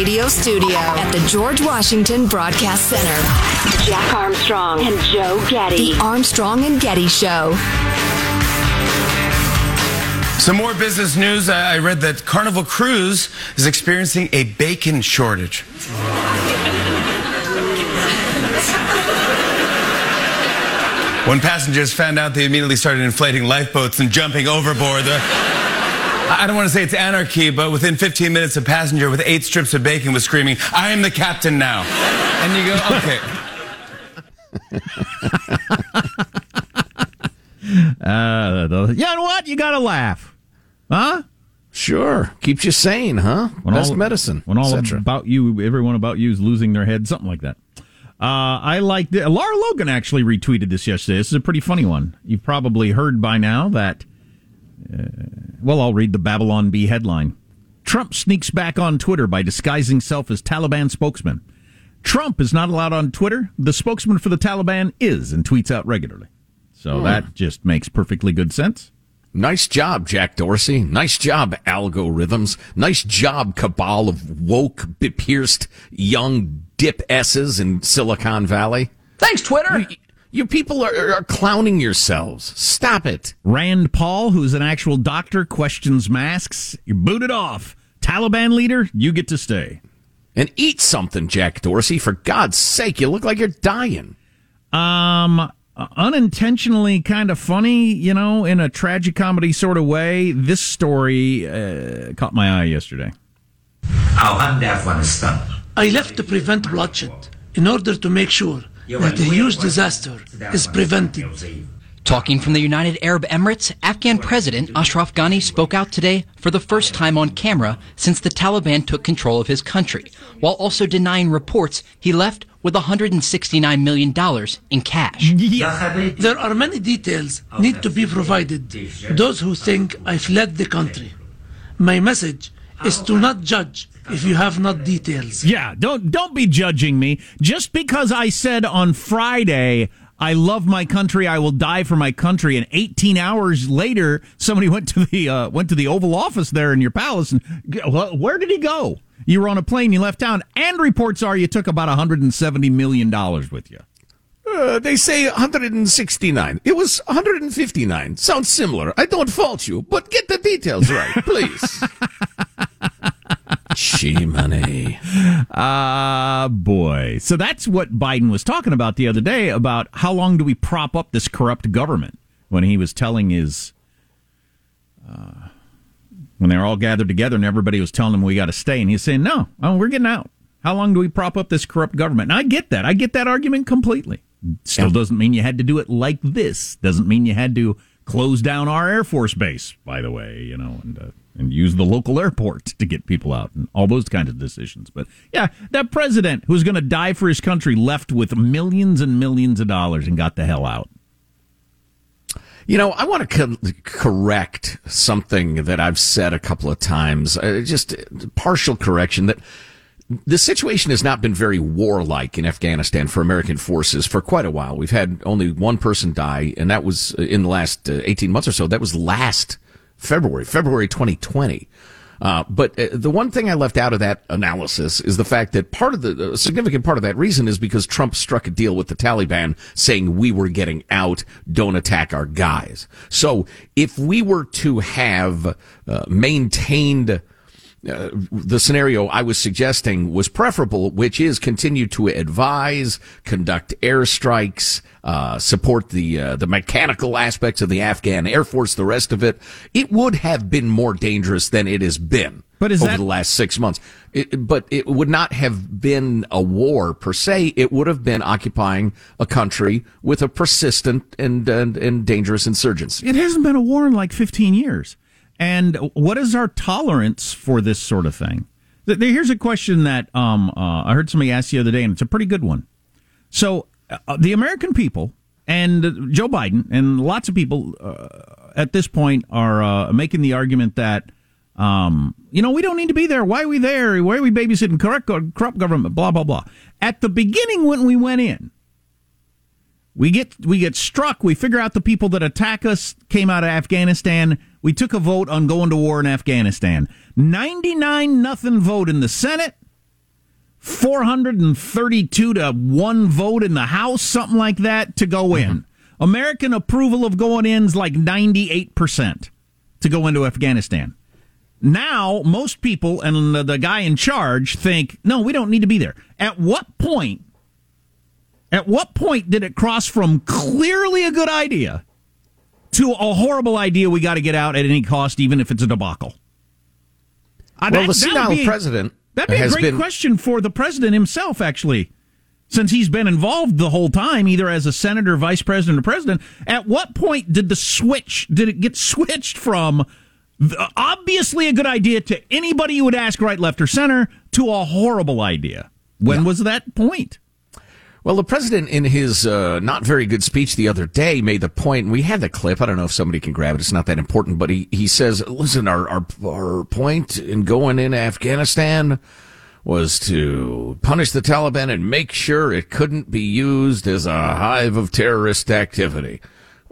radio studio at the George Washington Broadcast Center. Jack Armstrong and Joe Getty. The Armstrong and Getty Show. Some more business news. I read that Carnival Cruise is experiencing a bacon shortage. When passengers found out, they immediately started inflating lifeboats and jumping overboard. I don't want to say it's anarchy, but within 15 minutes, a passenger with eight strips of bacon was screaming, I am the captain now. And you go, okay. uh, you know what? You got to laugh. Huh? Sure. Keeps you sane, huh? When Best all, medicine. When all about you, everyone about you is losing their head, something like that. Uh, I like Lara Logan actually retweeted this yesterday. This is a pretty funny one. You've probably heard by now that. Uh, well, I'll read the Babylon Bee headline. Trump sneaks back on Twitter by disguising self as Taliban spokesman. Trump is not allowed on Twitter. The spokesman for the Taliban is and tweets out regularly. So hmm. that just makes perfectly good sense. Nice job, Jack Dorsey. Nice job, algorithms. Nice job, cabal of woke, pierced young dip S's in Silicon Valley. Thanks, Twitter. You, you people are, are, clowning yourselves. Stop it. Rand Paul, who's an actual doctor, questions masks. You're booted off. Taliban leader, you get to stay. And eat something, Jack Dorsey. For God's sake, you look like you're dying. Um, unintentionally kind of funny, you know, in a tragic comedy sort of way. This story uh, caught my eye yesterday. Afghanistan. I left to prevent bloodshed in order to make sure that a huge disaster is prevented. Talking from the United Arab Emirates, Afghan President Ashraf Ghani spoke out today for the first time on camera since the Taliban took control of his country, while also denying reports he left with $169 million in cash. There are many details need to be provided those who think I fled the country. My message is to not judge if you have not details. Yeah, don't don't be judging me just because I said on Friday I love my country. I will die for my country. And 18 hours later, somebody went to the uh, went to the Oval Office there in your palace. And where did he go? You were on a plane, you left town, and reports are you took about 170 million dollars with you. Uh, they say 169. It was 159. Sounds similar. I don't fault you, but get the details right, please. Gee, money. Ah, uh, boy. So that's what Biden was talking about the other day about how long do we prop up this corrupt government when he was telling his. Uh, when they were all gathered together and everybody was telling him we got to stay, and he's saying, no, oh, we're getting out. How long do we prop up this corrupt government? And I get that. I get that argument completely. Still yeah. doesn't mean you had to do it like this. Doesn't mean you had to close down our Air Force base, by the way, you know, and, uh, and use the local airport to get people out and all those kinds of decisions. But yeah, that president who's going to die for his country left with millions and millions of dollars and got the hell out. You know, I want to co- correct something that I've said a couple of times. Uh, just partial correction that the situation has not been very warlike in Afghanistan for American forces for quite a while. We've had only one person die, and that was uh, in the last uh, 18 months or so. That was last February, February 2020. Uh, but uh, the one thing I left out of that analysis is the fact that part of the significant part of that reason is because Trump struck a deal with the Taliban saying we were getting out, don't attack our guys. So if we were to have uh, maintained uh, the scenario I was suggesting was preferable, which is continue to advise, conduct airstrikes, uh, support the uh, the mechanical aspects of the Afghan Air Force, the rest of it. It would have been more dangerous than it has been but over that... the last six months. It, but it would not have been a war per se. It would have been occupying a country with a persistent and, and, and dangerous insurgency. It hasn't been a war in like 15 years. And what is our tolerance for this sort of thing? Here's a question that um, uh, I heard somebody ask the other day, and it's a pretty good one. So, uh, the American people and Joe Biden and lots of people uh, at this point are uh, making the argument that, um, you know, we don't need to be there. Why are we there? Why are we babysitting corrupt, corrupt government? Blah blah blah. At the beginning, when we went in, we get we get struck. We figure out the people that attack us came out of Afghanistan. We took a vote on going to war in Afghanistan. Ninety nine nothing vote in the Senate, 432 to one vote in the House, something like that, to go in. Mm-hmm. American approval of going in is like 98% to go into Afghanistan. Now, most people and the guy in charge think, no, we don't need to be there. At what point, at what point did it cross from clearly a good idea to a horrible idea we got to get out at any cost, even if it's a debacle? Uh, well, that, the senile be, president. That'd be a great been... question for the president himself, actually, since he's been involved the whole time, either as a senator, vice president, or president. At what point did the switch, did it get switched from obviously a good idea to anybody you would ask right, left, or center to a horrible idea? When yeah. was that point? Well, the president, in his uh, not very good speech the other day, made the point. And we had the clip. I don't know if somebody can grab it. It's not that important. But he, he says, "Listen, our, our our point in going in Afghanistan was to punish the Taliban and make sure it couldn't be used as a hive of terrorist activity."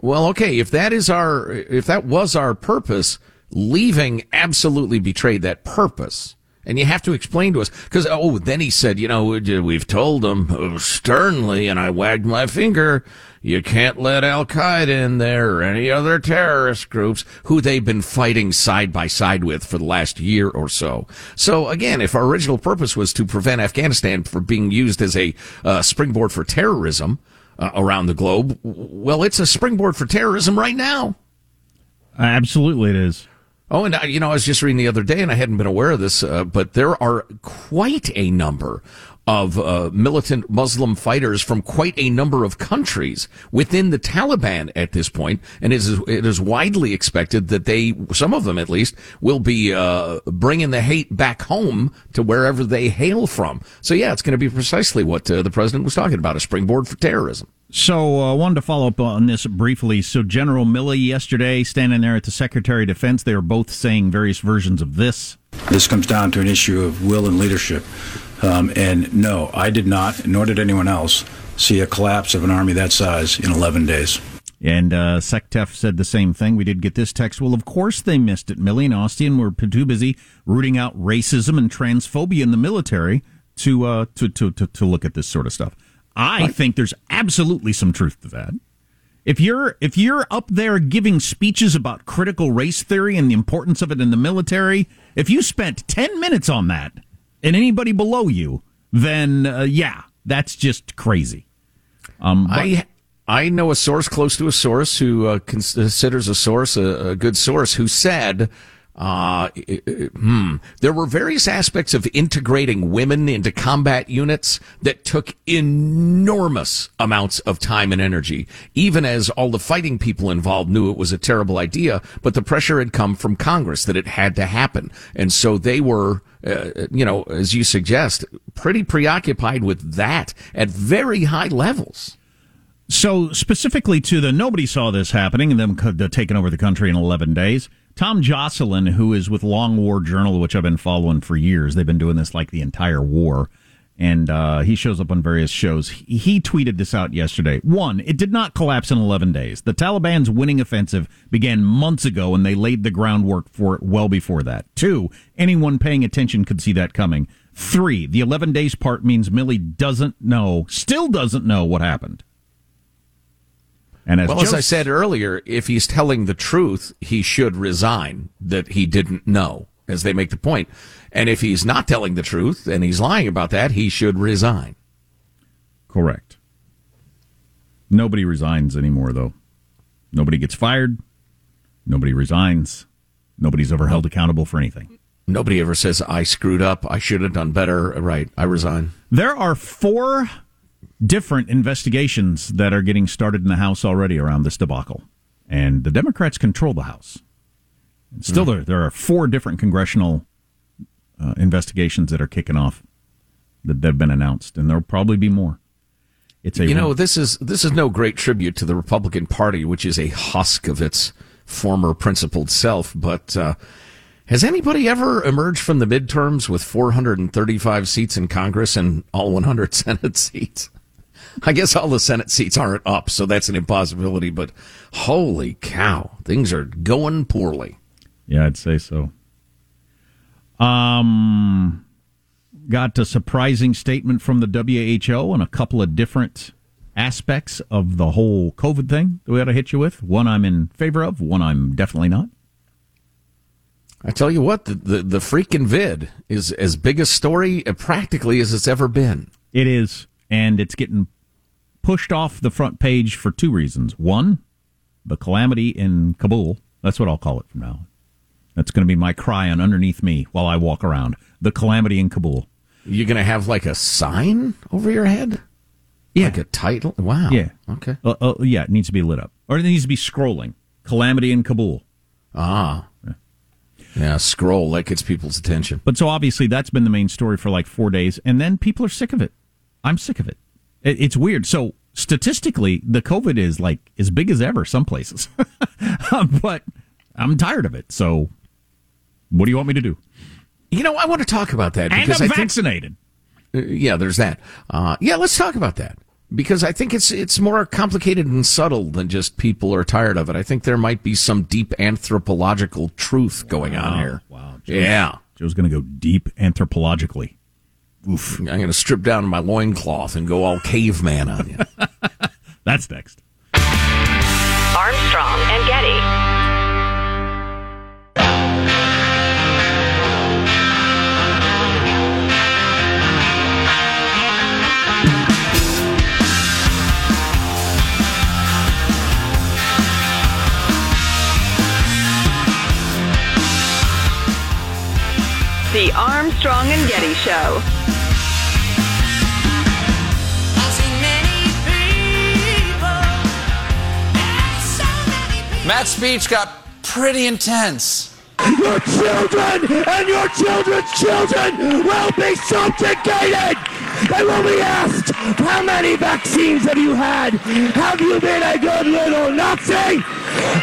Well, okay, if that is our if that was our purpose, leaving absolutely betrayed that purpose. And you have to explain to us because oh, then he said, you know, we've told them sternly, and I wagged my finger. You can't let Al Qaeda in there or any other terrorist groups who they've been fighting side by side with for the last year or so. So again, if our original purpose was to prevent Afghanistan from being used as a uh, springboard for terrorism uh, around the globe, well, it's a springboard for terrorism right now. Absolutely, it is. Oh, and you know, I was just reading the other day, and I hadn't been aware of this, uh, but there are quite a number of uh, militant Muslim fighters from quite a number of countries within the Taliban at this point, and it is, it is widely expected that they, some of them at least, will be uh, bringing the hate back home to wherever they hail from. So yeah, it's going to be precisely what uh, the president was talking about—a springboard for terrorism. So I uh, wanted to follow up on this briefly. So General Milley yesterday, standing there at the Secretary of Defense, they were both saying various versions of this. This comes down to an issue of will and leadership. Um, and no, I did not, nor did anyone else, see a collapse of an army that size in 11 days. And uh, SecDef said the same thing. We did get this text. Well, of course they missed it. Milley and Austin were too busy rooting out racism and transphobia in the military to uh, to, to, to, to look at this sort of stuff. I right. think there's absolutely some truth to that. If you're if you're up there giving speeches about critical race theory and the importance of it in the military, if you spent 10 minutes on that and anybody below you, then uh, yeah, that's just crazy. Um, but- I I know a source close to a source who uh, considers a source a, a good source who said uh, hmm. There were various aspects of integrating women into combat units that took enormous amounts of time and energy, even as all the fighting people involved knew it was a terrible idea, but the pressure had come from Congress that it had to happen. And so they were, uh, you know, as you suggest, pretty preoccupied with that at very high levels. So specifically to the nobody saw this happening and them taking over the country in 11 days. Tom Joscelyn, who is with Long War Journal, which I've been following for years, they've been doing this like the entire war, and uh, he shows up on various shows. He, he tweeted this out yesterday. One, it did not collapse in 11 days. The Taliban's winning offensive began months ago, and they laid the groundwork for it well before that. Two, anyone paying attention could see that coming. Three, the 11 days part means Milley doesn't know, still doesn't know what happened. And as well, as I said earlier, if he's telling the truth, he should resign that he didn't know, as they make the point. And if he's not telling the truth and he's lying about that, he should resign. Correct. Nobody resigns anymore, though. Nobody gets fired. Nobody resigns. Nobody's ever held accountable for anything. Nobody ever says, I screwed up. I should have done better. Right. I resign. There are four different investigations that are getting started in the House already around this debacle. And the Democrats control the House. And still, mm. there, there are four different congressional uh, investigations that are kicking off that have been announced, and there'll probably be more. It's a you know this is this is no great tribute to the Republican Party, which is a husk of its former principled self. But uh, has anybody ever emerged from the midterms with 435 seats in Congress and all 100 Senate seats? I guess all the Senate seats aren't up, so that's an impossibility. But holy cow, things are going poorly. Yeah, I'd say so. Um, got a surprising statement from the WHO on a couple of different aspects of the whole COVID thing that we ought to hit you with. One I'm in favor of, one I'm definitely not. I tell you what, the, the, the freaking vid is as big a story practically as it's ever been. It is, and it's getting pushed off the front page for two reasons. One, the calamity in Kabul. That's what I'll call it from now. That's going to be my chyron underneath me while I walk around. The calamity in Kabul. You're going to have like a sign over your head? Yeah. Like a title? Wow. Yeah. Okay. Uh, uh, yeah, it needs to be lit up. Or it needs to be scrolling. Calamity in Kabul. Ah. Yeah. yeah, scroll. That gets people's attention. But so obviously that's been the main story for like four days. And then people are sick of it. I'm sick of it. It it's weird. So statistically, the COVID is like as big as ever some places. but I'm tired of it. So what do you want me to do? You know, I want to talk about that because I'm I vaccinated. Think, uh, yeah, there's that. Uh, yeah, let's talk about that because I think it's it's more complicated and subtle than just people are tired of it. I think there might be some deep anthropological truth going wow. on here. Wow. Joe's, yeah. Joe's going to go deep anthropologically. Oof. I'm going to strip down my loincloth and go all caveman on you. That's next. Armstrong and Getty. The Armstrong and Getty Show. Matt's speech got pretty intense. Your children and your children's children will be subjugated. They will be asked, how many vaccines have you had? Have you been a good little Nazi?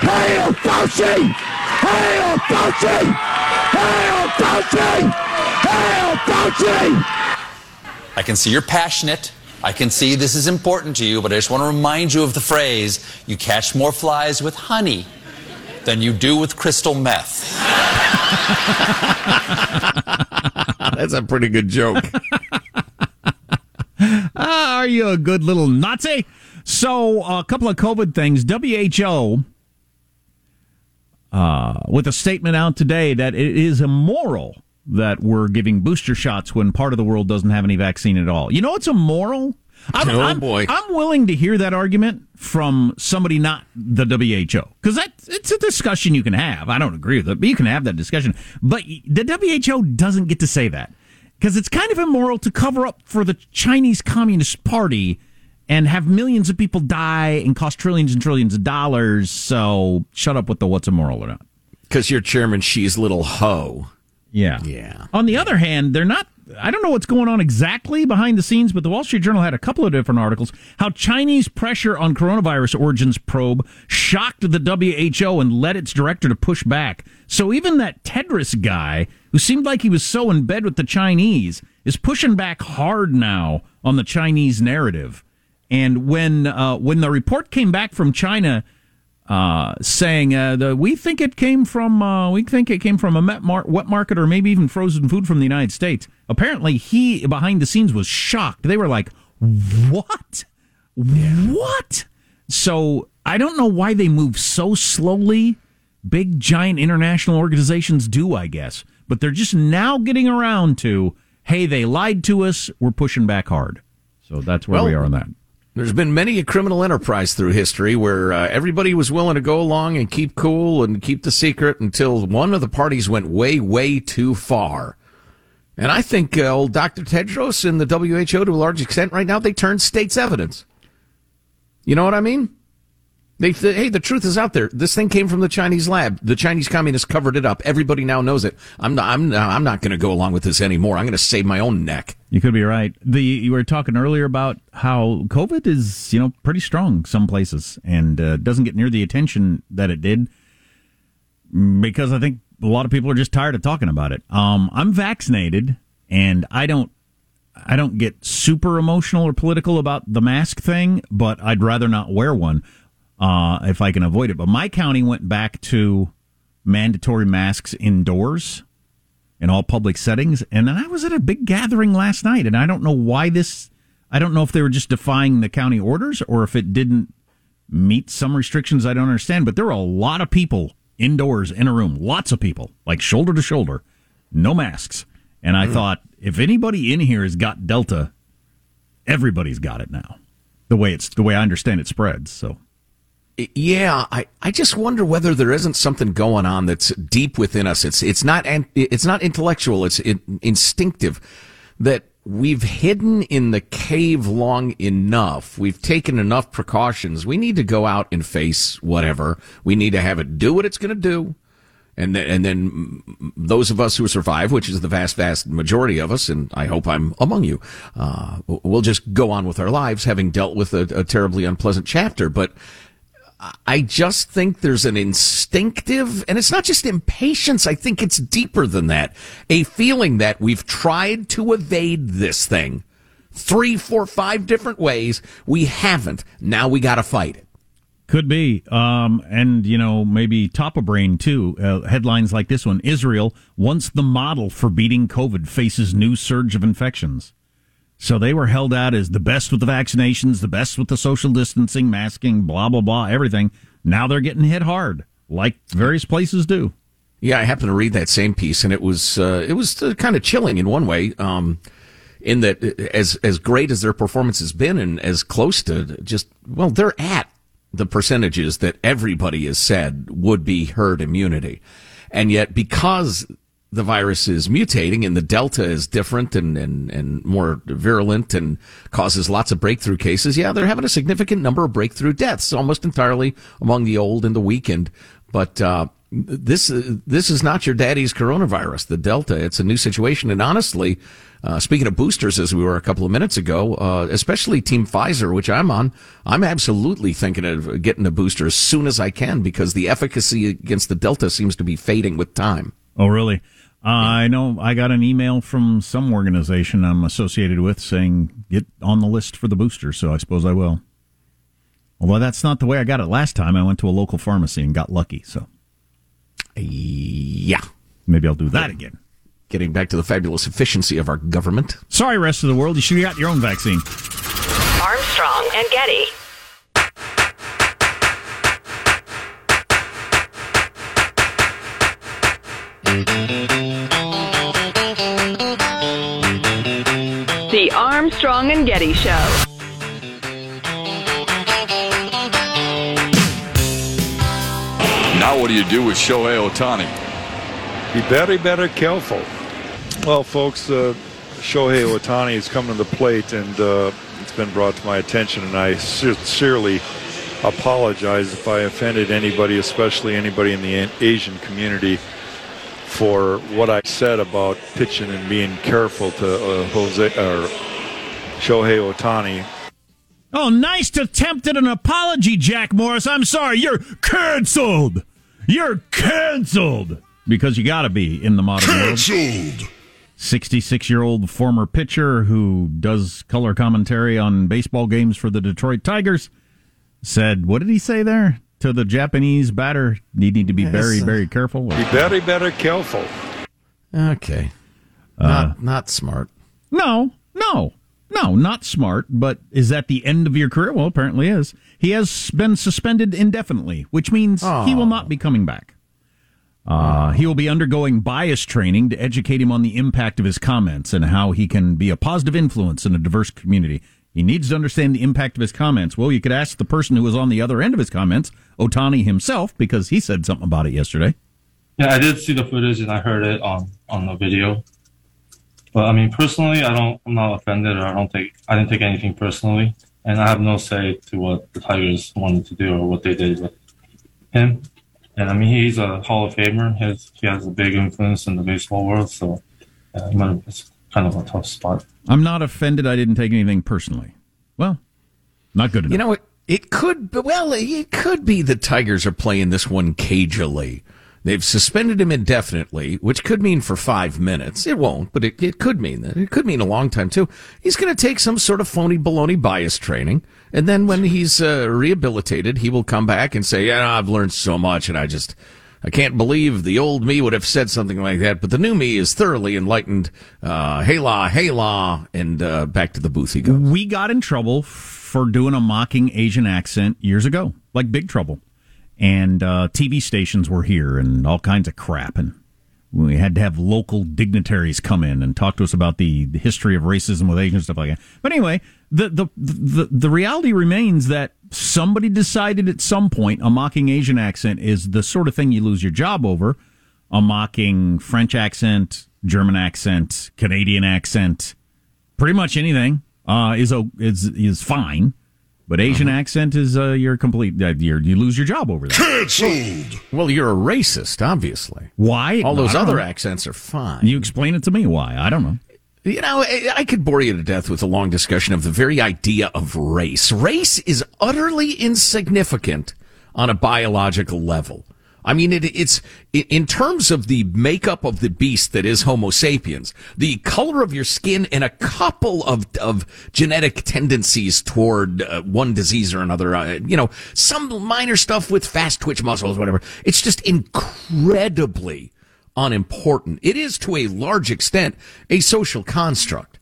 Hail Fauci! Hail Fauci! Hail Fauci! Hail Fauci! I can see you're passionate. I can see this is important to you, but I just want to remind you of the phrase you catch more flies with honey than you do with crystal meth. That's a pretty good joke. ah, are you a good little Nazi? So, a couple of COVID things. WHO uh, with a statement out today that it is immoral that we're giving booster shots when part of the world doesn't have any vaccine at all. You know it's immoral? I'm, oh I'm, boy! I'm willing to hear that argument from somebody not the WHO because that it's a discussion you can have. I don't agree with it, but you can have that discussion. But the WHO doesn't get to say that because it's kind of immoral to cover up for the Chinese Communist Party and have millions of people die and cost trillions and trillions of dollars. So shut up with the what's immoral or not. Because you're Chairman Xi's little hoe. Yeah. Yeah. On the other hand, they're not. I don't know what's going on exactly behind the scenes, but the Wall Street Journal had a couple of different articles. How Chinese pressure on coronavirus origins probe shocked the WHO and led its director to push back. So even that Tedros guy, who seemed like he was so in bed with the Chinese, is pushing back hard now on the Chinese narrative. And when uh, when the report came back from China uh, saying uh, the, we think it came from uh, we think it came from a mar- wet market or maybe even frozen food from the United States. Apparently, he behind the scenes was shocked. They were like, "What? What?" So I don't know why they move so slowly. Big giant international organizations do, I guess, but they're just now getting around to, "Hey, they lied to us. We're pushing back hard." So that's where well, we are on that. There's been many a criminal enterprise through history where uh, everybody was willing to go along and keep cool and keep the secret until one of the parties went way, way too far. And I think uh, old Dr. Tedros and the WHO, to a large extent, right now, they turn state's evidence. You know what I mean? They hey, the truth is out there. This thing came from the Chinese lab. The Chinese communists covered it up. Everybody now knows it. I'm not. I'm. Not, I'm not going to go along with this anymore. I'm going to save my own neck. You could be right. The you were talking earlier about how COVID is, you know, pretty strong some places and uh, doesn't get near the attention that it did because I think a lot of people are just tired of talking about it. Um, I'm vaccinated and I don't I don't get super emotional or political about the mask thing, but I'd rather not wear one uh, if I can avoid it. But my county went back to mandatory masks indoors. in all public settings. And then I was at a big gathering last night, and I don't know why this. I don't know if they were just defying the county orders or if it didn't meet some restrictions I don't understand. But there were a lot of people indoors in a room, lots of people, like shoulder to shoulder, no masks. And I mm. thought, if anybody in here has got Delta, everybody's got it now. The way it's the way I understand it spreads. So yeah, I, I just wonder whether there isn't something going on that's deep within us. It's it's not it's not intellectual. It's instinctive that we've hidden in the cave long enough. We've taken enough precautions. We need to go out and face whatever. We need to have it do what it's going to do. And then, and then those of us who survive, which is the vast, vast majority of us, and I hope I'm among you, uh, we'll just go on with our lives having dealt with a, a terribly unpleasant chapter. But I just think there's an instinctive, and it's not just impatience. I think it's deeper than that. A feeling that we've tried to evade this thing three, four, five different ways. We haven't. Now we got to fight it. Could be. Um, and, you know, maybe top of brain too. Uh, headlines like this one Israel, once the model for beating COVID, faces new surge of infections. So they were held out as the best with the vaccinations, the best with the social distancing, masking, blah, blah, blah, everything. Now they're getting hit hard, like various places do. Yeah, I happened to read that same piece, and it was uh, it was kind of chilling in one way. Um, in that, uh, as as great as their performance has been, and as close to just well, they're at the percentages that everybody has said would be herd immunity, and yet because the virus is mutating and the Delta is different and, and, and more virulent and causes lots of breakthrough cases, yeah, they're having a significant number of breakthrough deaths, almost entirely among the old and the weakened. But, uh, this, this is not your daddy's coronavirus, the Delta. It's a new situation. And honestly, uh, speaking of boosters, as we were a couple of minutes ago, uh, especially Team Pfizer, which I'm on, I'm absolutely thinking of getting a booster as soon as I can because the efficacy against the Delta seems to be fading with time. Oh, really? Uh, I know I got an email from some organization I'm associated with saying get on the list for the booster, so I suppose I will. Although that's not the way I got it last time. I went to a local pharmacy and got lucky, so. Yeah. Maybe I'll do that again. Getting back to the fabulous efficiency of our government. Sorry, rest of the world. You should have got your own vaccine. Armstrong and Getty. Armstrong and Getty Show. Now, what do you do with Shohei Ohtani? Be very, very careful. Well, folks, uh, Shohei Ohtani has come to the plate, and uh, it's been brought to my attention, and I sincerely apologize if I offended anybody, especially anybody in the Asian community for what I said about pitching and being careful to uh, Jose or Shohei Ohtani. Oh, nice to attempt at an apology, Jack Morris. I'm sorry, you're canceled. You're canceled because you got to be in the modern canceled. world. Canceled. 66 year old former pitcher who does color commentary on baseball games for the Detroit Tigers said, What did he say there? to the Japanese batter, you need to be yes. very, very careful. Be very, very careful. Okay. Uh, not not smart. No, no, no, not smart. But is that the end of your career? Well, apparently is. He has been suspended indefinitely, which means oh. he will not be coming back. Uh, he will be undergoing bias training to educate him on the impact of his comments and how he can be a positive influence in a diverse community. He needs to understand the impact of his comments. Well, you could ask the person who was on the other end of his comments, Ohtani himself, because he said something about it yesterday. Yeah, I did see the footage and I heard it on on the video. But I mean, personally, I don't. I'm not offended, or I don't think I didn't take anything personally, and I have no say to what the Tigers wanted to do or what they did with him. And I mean, he's a Hall of Famer. He has, he has a big influence in the baseball world, so yeah, it's kind of a tough spot. I'm not offended. I didn't take anything personally. Well, not good enough. You know what? It could, well, it could be the Tigers are playing this one cagily. They've suspended him indefinitely, which could mean for five minutes. It won't, but it, it could mean that. It could mean a long time too. He's going to take some sort of phony baloney bias training. And then when he's uh, rehabilitated, he will come back and say, yeah, I've learned so much and I just, I can't believe the old me would have said something like that, but the new me is thoroughly enlightened. Uh, hey la, hey la, and uh, back to the booth he goes. We got in trouble for doing a mocking Asian accent years ago, like big trouble. And uh, TV stations were here and all kinds of crap. And we had to have local dignitaries come in and talk to us about the, the history of racism with Asians stuff like that. But anyway, the, the the the reality remains that somebody decided at some point a mocking Asian accent is the sort of thing you lose your job over. A mocking French accent, German accent, Canadian accent, pretty much anything uh, is is is fine. But Asian uh-huh. accent is uh, you're complete. Uh, you're, you lose your job over that. Cancelled. Well, you're a racist, obviously. Why? All those other know. accents are fine. You explain it to me. Why? I don't know. You know, I could bore you to death with a long discussion of the very idea of race. Race is utterly insignificant on a biological level. I mean, it, it's in terms of the makeup of the beast that is Homo sapiens, the color of your skin, and a couple of of genetic tendencies toward uh, one disease or another. Uh, you know, some minor stuff with fast twitch muscles, whatever. It's just incredibly unimportant. It is to a large extent a social construct.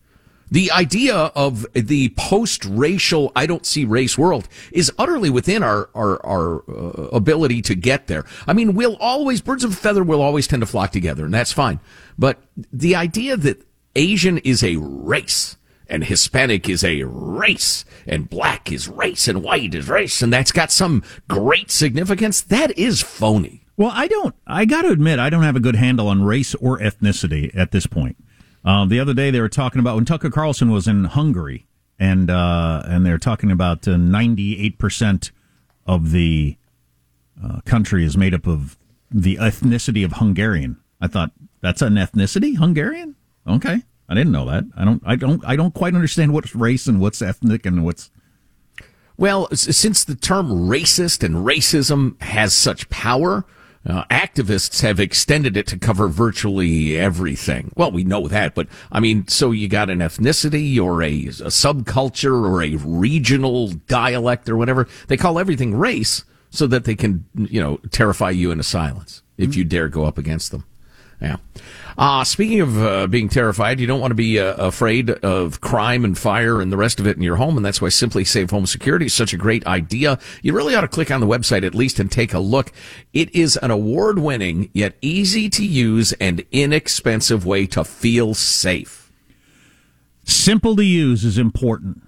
The idea of the post-racial, I don't see race world is utterly within our, our, our uh, ability to get there. I mean, we'll always, birds of a feather will always tend to flock together and that's fine. But the idea that Asian is a race and Hispanic is a race and black is race and white is race and that's got some great significance, that is phony. Well, I don't. I got to admit, I don't have a good handle on race or ethnicity at this point. Uh, the other day, they were talking about when Tucker Carlson was in Hungary, and uh, and they're talking about uh, ninety eight percent of the uh, country is made up of the ethnicity of Hungarian. I thought that's an ethnicity, Hungarian. Okay, I didn't know that. I don't. I don't. I don't quite understand what's race and what's ethnic and what's well, since the term racist and racism has such power, uh, activists have extended it to cover virtually everything. Well, we know that, but I mean, so you got an ethnicity or a, a subculture or a regional dialect or whatever. They call everything race so that they can, you know, terrify you into silence if you dare go up against them. Yeah. Uh, speaking of uh, being terrified, you don't want to be uh, afraid of crime and fire and the rest of it in your home, and that's why SimpliSafe Home Security is such a great idea. You really ought to click on the website at least and take a look. It is an award-winning yet easy to use and inexpensive way to feel safe. Simple to use is important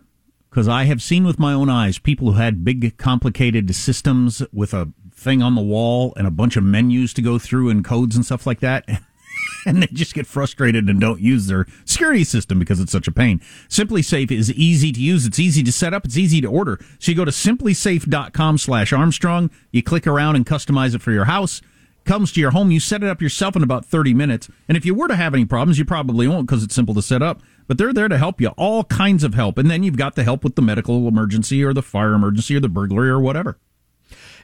because I have seen with my own eyes people who had big, complicated systems with a thing on the wall and a bunch of menus to go through and codes and stuff like that. and they just get frustrated and don't use their security system because it's such a pain. SimpliSafe is easy to use. It's easy to set up. It's easy to order. So you go to simplisafe.com slash Armstrong. You click around and customize it for your house. Comes to your home. You set it up yourself in about 30 minutes. And if you were to have any problems, you probably won't because it's simple to set up. But they're there to help you. All kinds of help. And then you've got the help with the medical emergency or the fire emergency or the burglary or whatever.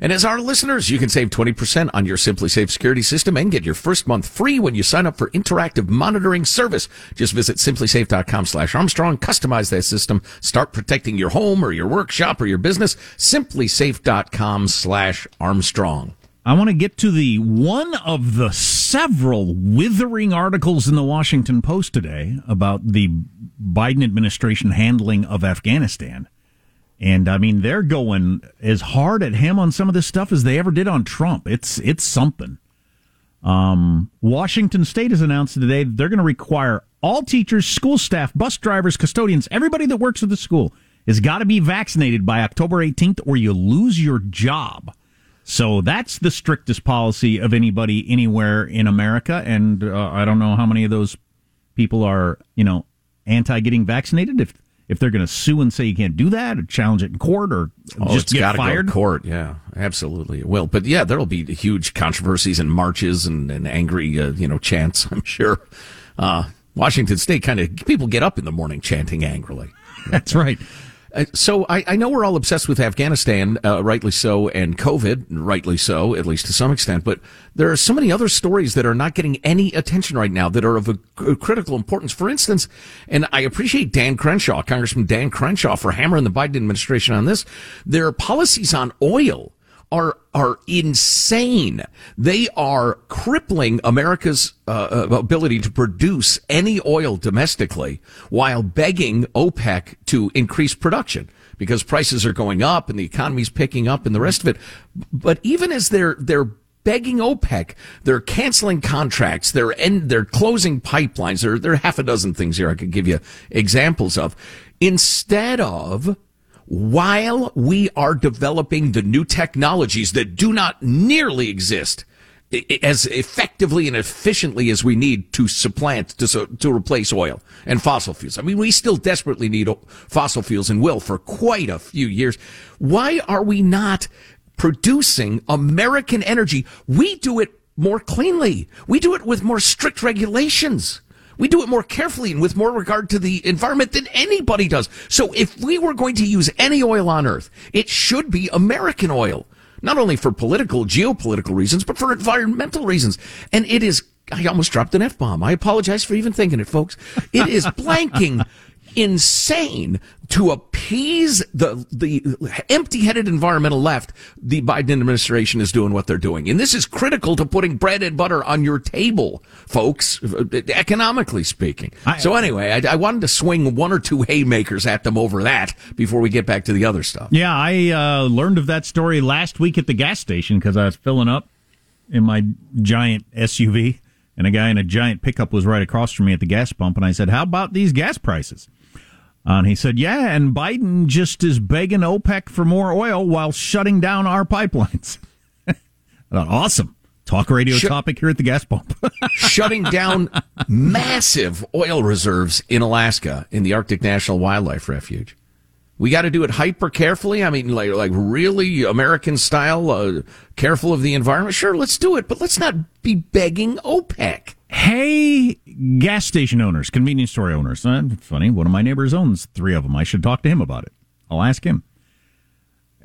And as our listeners, you can save 20% on your SimpliSafe security system and get your first month free when you sign up for interactive monitoring service. Just visit simplisafe.com slash Armstrong, customize that system, start protecting your home or your workshop or your business. Simplisafe.com slash Armstrong. I want to get to the one of the several withering articles in the Washington Post today about the Biden administration handling of Afghanistan. And I mean, they're going as hard at him on some of this stuff as they ever did on Trump. It's it's something. Um, Washington State has announced today that they're going to require all teachers, school staff, bus drivers, custodians, everybody that works at the school has got to be vaccinated by October 18th, or you lose your job. So that's the strictest policy of anybody anywhere in America. And uh, I don't know how many of those people are, you know, anti getting vaccinated. If if they're going to sue and say you can't do that or challenge it in court or oh, just get fired. Go court, yeah, absolutely it will. But yeah, there'll be huge controversies and marches and, and angry, uh, you know, chants. I'm sure. Uh, Washington State kind of people get up in the morning chanting angrily. That's right. Uh, so I, I, know we're all obsessed with Afghanistan, uh, rightly so, and COVID, rightly so, at least to some extent. But there are so many other stories that are not getting any attention right now that are of a, a critical importance. For instance, and I appreciate Dan Crenshaw, Congressman Dan Crenshaw, for hammering the Biden administration on this. Their policies on oil are are insane. They are crippling America's uh, uh, ability to produce any oil domestically while begging OPEC to increase production because prices are going up and the economy's picking up and the rest of it. But even as they're they're begging OPEC, they're canceling contracts, they're end, they're closing pipelines. There, there are half a dozen things here I could give you examples of. Instead of while we are developing the new technologies that do not nearly exist as effectively and efficiently as we need to supplant to to replace oil and fossil fuels. I mean, we still desperately need fossil fuels and will for quite a few years. Why are we not producing American energy? We do it more cleanly. We do it with more strict regulations. We do it more carefully and with more regard to the environment than anybody does. So if we were going to use any oil on earth, it should be American oil not only for political, geopolitical reasons, but for environmental reasons. And it is, I almost dropped an F bomb. I apologize for even thinking it, folks. It is blanking insane to appease the the empty-headed environmental left. The Biden administration is doing what they're doing, and this is critical to putting bread and butter on your table, folks. Economically speaking. I, so anyway, I, I, wanted to swing one or two haymakers at them over that before we get back to the other stuff. Yeah, I uh, learned of that story last week at the gas station because I was filling up in my giant SUV. And a guy in a giant pickup was right across from me at the gas pump, and I said, "How about these gas prices?" And he said, Yeah, and Biden just is begging OPEC for more oil while shutting down our pipelines. Thought, awesome. Talk radio topic here at the gas pump. shutting down massive oil reserves in Alaska in the Arctic National Wildlife Refuge. We got to do it hyper carefully. I mean, like, like really American style, uh, careful of the environment. Sure, let's do it, but let's not be begging OPEC. Hey, gas station owners, convenience store owners. Uh, funny, one of my neighbors owns three of them. I should talk to him about it. I'll ask him.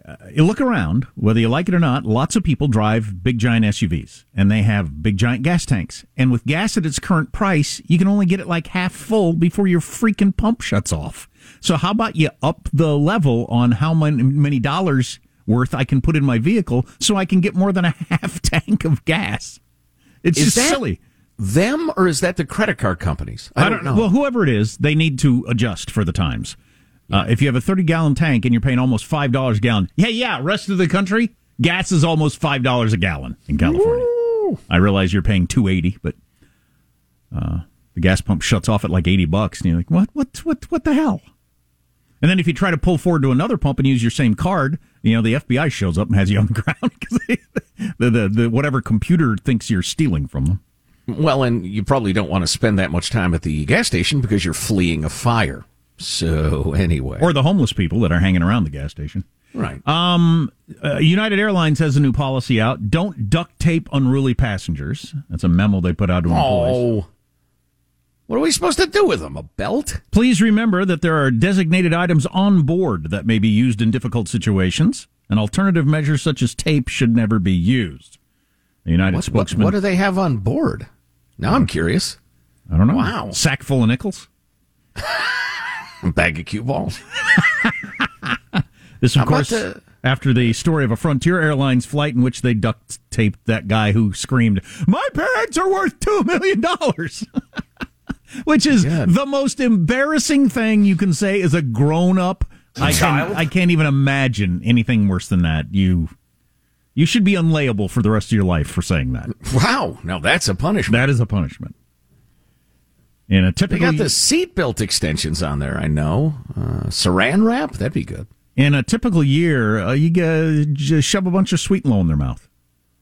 Uh, you look around, whether you like it or not, lots of people drive big giant SUVs and they have big giant gas tanks. And with gas at its current price, you can only get it like half full before your freaking pump shuts off. So how about you up the level on how many, many dollars worth I can put in my vehicle so I can get more than a half tank of gas? It's Is just that- silly them or is that the credit card companies? I, I don't, don't, know. Well, whoever it is, they need to adjust for the times. Uh, if you have a 30 gallon tank and you're paying almost $5 a gallon, yeah, yeah, rest of the country, gas is almost $5 a gallon in California. Woo! I realize you're paying 280 but uh, the gas pump shuts off at like 80 bucks and you're like, what, what, what, what the hell? And then if you try to pull forward to another pump and use your same card, you know, the FBI shows up and has you on the ground because the, the, the, whatever computer thinks you're stealing from them. Well, and you probably don't want to spend that much time at the gas station because you're fleeing a fire. So anyway, or the homeless people that are hanging around the gas station. Right. Um, uh, United Airlines has a new policy out. Don't duct tape unruly passengers. That's a memo they put out to employees. Oh. What are we supposed to do with them? A belt? Please remember that there are designated items on board that may be used in difficult situations, and alternative measures such as tape should never be used. The United what, spokesman. What, what do they have on board? Now I'm curious. I don't know. Wow. Sack full of nickels? A bag of cue balls. this, of course, after the story of a Frontier Airlines flight in which they duct taped that guy who screamed, My parents are worth $2 million. which is God. the most embarrassing thing you can say as a grown up. I, can, I can't even imagine anything worse than that. You you should be unlayable for the rest of your life for saying that. Wow. Now that's a punishment. That is a punishment. In a typical, they got the seatbelt extensions on there. I know. Uh, saran wrap. That'd be good. In a typical year, uh, you get, just shove a bunch of sweet low in their mouth,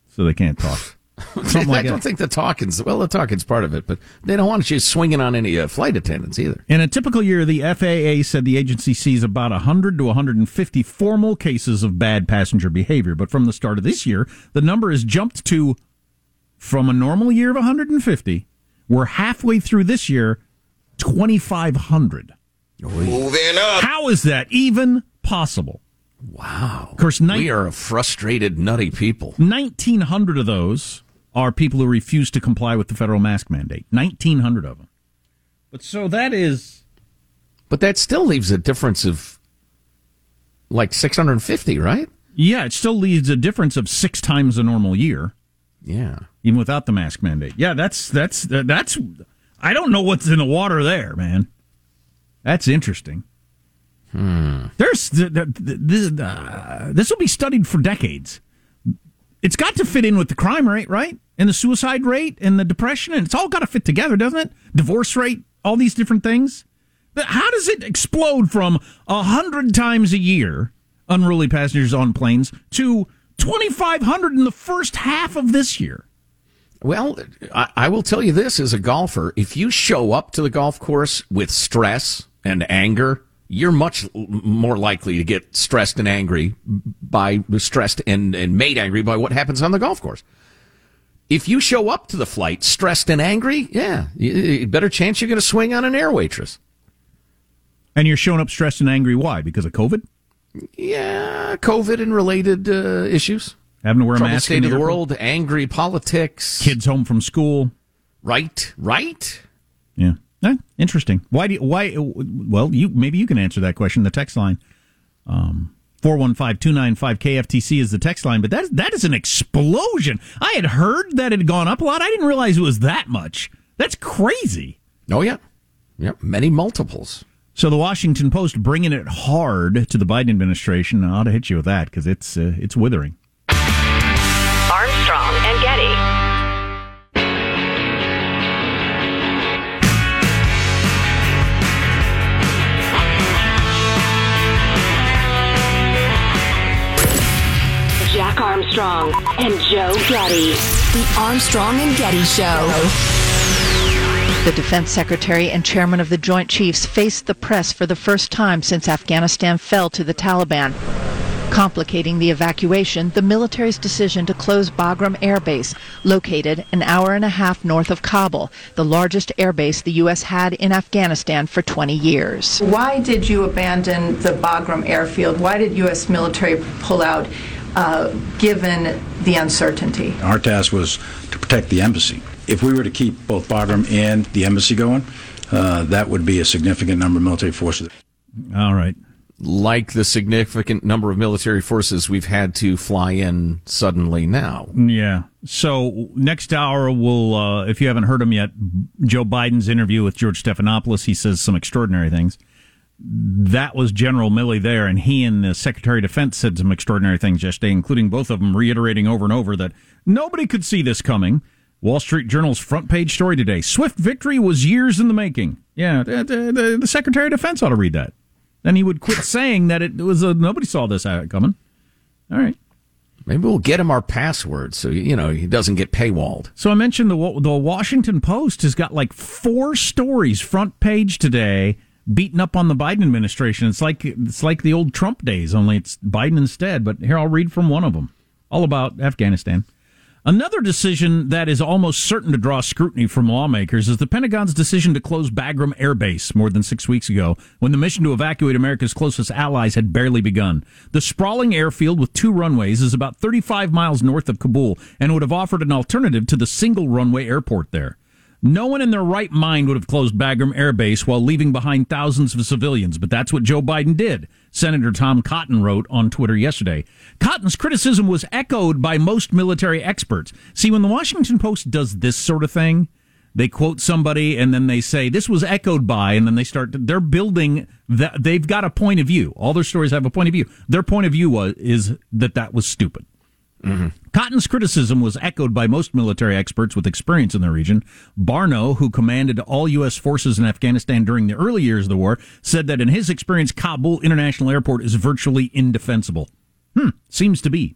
so they can't talk. Something like I don't that. think the talking's well, the talking's part of it, but they don't want you swinging on any uh, flight attendants either. In a typical year, the FAA said the agency sees about 100 to 150 formal cases of bad passenger behavior, but from the start of this year, the number has jumped to from a normal year of 150. We're halfway through this year, 2,500. Moving up. How is that even possible? Wow. Of course, ni- we are a frustrated, nutty people. 1,900 of those are people who refuse to comply with the federal mask mandate. 1,900 of them. But so that is. But that still leaves a difference of like 650, right? Yeah, it still leaves a difference of six times a normal year. Yeah, even without the mask mandate. Yeah, that's that's that's. I don't know what's in the water there, man. That's interesting. Hmm. There's this. Uh, this will be studied for decades. It's got to fit in with the crime rate, right? And the suicide rate and the depression, and it's all got to fit together, doesn't it? Divorce rate, all these different things. How does it explode from a hundred times a year unruly passengers on planes to 2,500 in the first half of this year? Well, I, I, will tell you this as a golfer if you show up to the golf course with stress and anger, you're much more likely to get stressed and angry by stressed and, and made angry by what happens on the golf course. If you show up to the flight stressed and angry, yeah, better chance you're going to swing on an air waitress. And you're showing up stressed and angry. Why? Because of COVID? Yeah, COVID and related uh, issues. Having to wear a mask. State of the world, angry politics, kids home from school. Right, right. Yeah, eh, interesting. Why do you, why? Well, you maybe you can answer that question. The text line. Um, 415-295 KFTC is the text line, but that that is an explosion. I had heard that it had gone up a lot. I didn't realize it was that much. That's crazy. Oh yeah. Yeah, many multiples. So the Washington Post bringing it hard to the Biden administration. I ought to hit you with that because it's uh, it's withering. Armstrong and Joe Getty. The Armstrong and Getty Show. The defense secretary and chairman of the Joint Chiefs faced the press for the first time since Afghanistan fell to the Taliban. Complicating the evacuation, the military's decision to close Bagram Air Base, located an hour and a half north of Kabul, the largest air base the U.S. had in Afghanistan for 20 years. Why did you abandon the Bagram airfield? Why did U.S. military pull out, uh, given the uncertainty? Our task was to protect the embassy if we were to keep both Bagram and the embassy going, uh, that would be a significant number of military forces. All right. Like the significant number of military forces we've had to fly in suddenly now. Yeah. So next hour, we'll, uh, if you haven't heard him yet, Joe Biden's interview with George Stephanopoulos, he says some extraordinary things. That was General Milley there, and he and the Secretary of Defense said some extraordinary things yesterday, including both of them reiterating over and over that nobody could see this coming Wall Street Journal's front page story today. Swift victory was years in the making. Yeah, the, the, the Secretary of Defense ought to read that. Then he would quit saying that it was a, nobody saw this uh, coming. All right. Maybe we'll get him our password so you know he doesn't get paywalled. So I mentioned the the Washington Post has got like four stories front page today beating up on the Biden administration. It's like it's like the old Trump days, only it's Biden instead. But here I'll read from one of them, all about Afghanistan. Another decision that is almost certain to draw scrutiny from lawmakers is the Pentagon's decision to close Bagram Air Base more than six weeks ago, when the mission to evacuate America's closest allies had barely begun. The sprawling airfield with two runways is about 35 miles north of Kabul and would have offered an alternative to the single runway airport there. No one in their right mind would have closed Bagram Air Base while leaving behind thousands of civilians, but that's what Joe Biden did. Senator Tom Cotton wrote on Twitter yesterday. Cotton's criticism was echoed by most military experts. See, when the Washington Post does this sort of thing, they quote somebody and then they say this was echoed by and then they start they're building that they've got a point of view all their stories have a point of view their point of view was is that that was stupid Mm-hmm. Cotton's criticism was echoed by most military experts with experience in the region. Barno, who commanded all U.S. forces in Afghanistan during the early years of the war, said that in his experience, Kabul International Airport is virtually indefensible. Hmm, seems to be.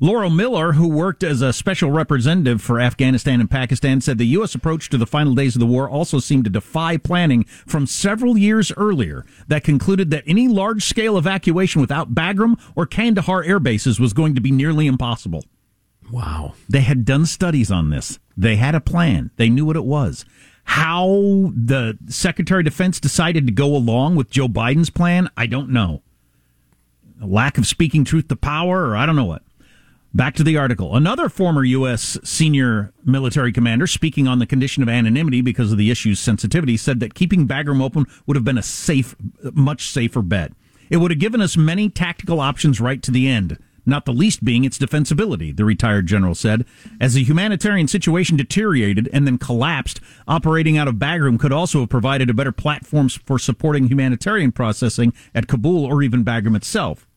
Laurel Miller, who worked as a special representative for Afghanistan and Pakistan, said the U.S. approach to the final days of the war also seemed to defy planning from several years earlier that concluded that any large scale evacuation without Bagram or Kandahar air bases was going to be nearly impossible. Wow. They had done studies on this. They had a plan. They knew what it was. How the Secretary of Defense decided to go along with Joe Biden's plan, I don't know. A lack of speaking truth to power, or I don't know what. Back to the article. Another former U.S. senior military commander, speaking on the condition of anonymity because of the issue's sensitivity, said that keeping Bagram open would have been a safe, much safer bet. It would have given us many tactical options right to the end. Not the least being its defensibility, the retired general said. As the humanitarian situation deteriorated and then collapsed, operating out of Bagram could also have provided a better platform for supporting humanitarian processing at Kabul or even Bagram itself.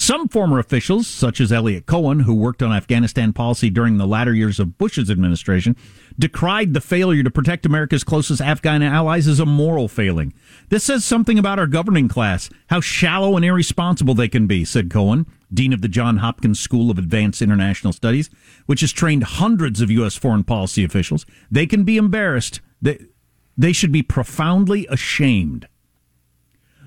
Some former officials, such as Eliot Cohen, who worked on Afghanistan policy during the latter years of Bush's administration, decried the failure to protect America's closest Afghan allies as a moral failing. This says something about our governing class, how shallow and irresponsible they can be, said Cohen, dean of the John Hopkins School of Advanced International Studies, which has trained hundreds of U.S. foreign policy officials. They can be embarrassed. They, they should be profoundly ashamed.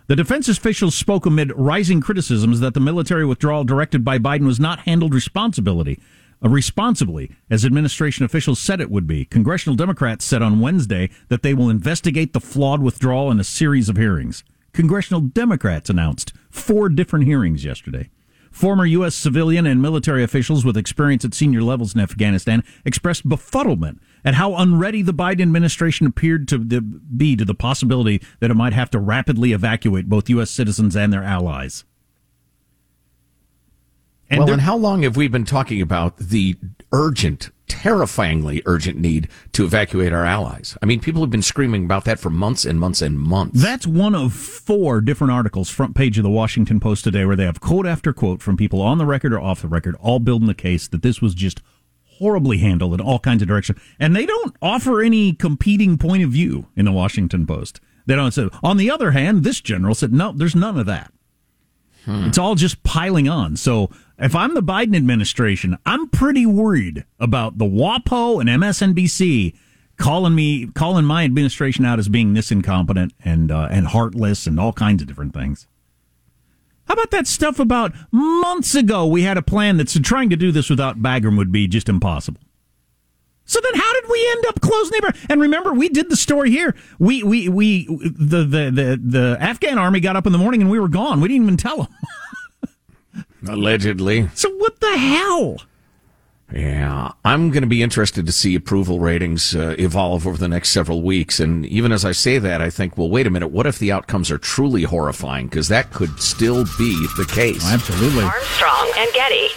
The defense officials spoke amid rising criticisms that the military withdrawal directed by Biden was not handled responsibility, uh, responsibly, as administration officials said it would be. Congressional Democrats said on Wednesday that they will investigate the flawed withdrawal in a series of hearings. Congressional Democrats announced four different hearings yesterday. Former U.S. civilian and military officials with experience at senior levels in Afghanistan expressed befuddlement at how unready the Biden administration appeared to be to the possibility that it might have to rapidly evacuate both U.S. citizens and their allies. And well, and how long have we been talking about the urgent, terrifyingly urgent need to evacuate our allies? I mean, people have been screaming about that for months and months and months. That's one of four different articles, front page of the Washington Post today, where they have quote after quote from people on the record or off the record, all building the case that this was just horribly handled in all kinds of directions. And they don't offer any competing point of view in the Washington Post. They don't say, on the other hand, this general said, no, there's none of that. Hmm. It's all just piling on. So if I'm the Biden administration, I'm pretty worried about the WAPO and MSNBC calling me, calling my administration out as being this incompetent and uh, and heartless and all kinds of different things. How about that stuff about months ago? We had a plan that's trying to do this without Bagram would be just impossible. So then, how did we end up closing the And remember, we did the story here. We we we the the the, the Afghan army got up in the morning and we were gone. We didn't even tell them. Allegedly. So what the hell? Yeah, I'm going to be interested to see approval ratings uh, evolve over the next several weeks. And even as I say that, I think, well, wait a minute. What if the outcomes are truly horrifying? Because that could still be the case. Absolutely. Armstrong and Getty.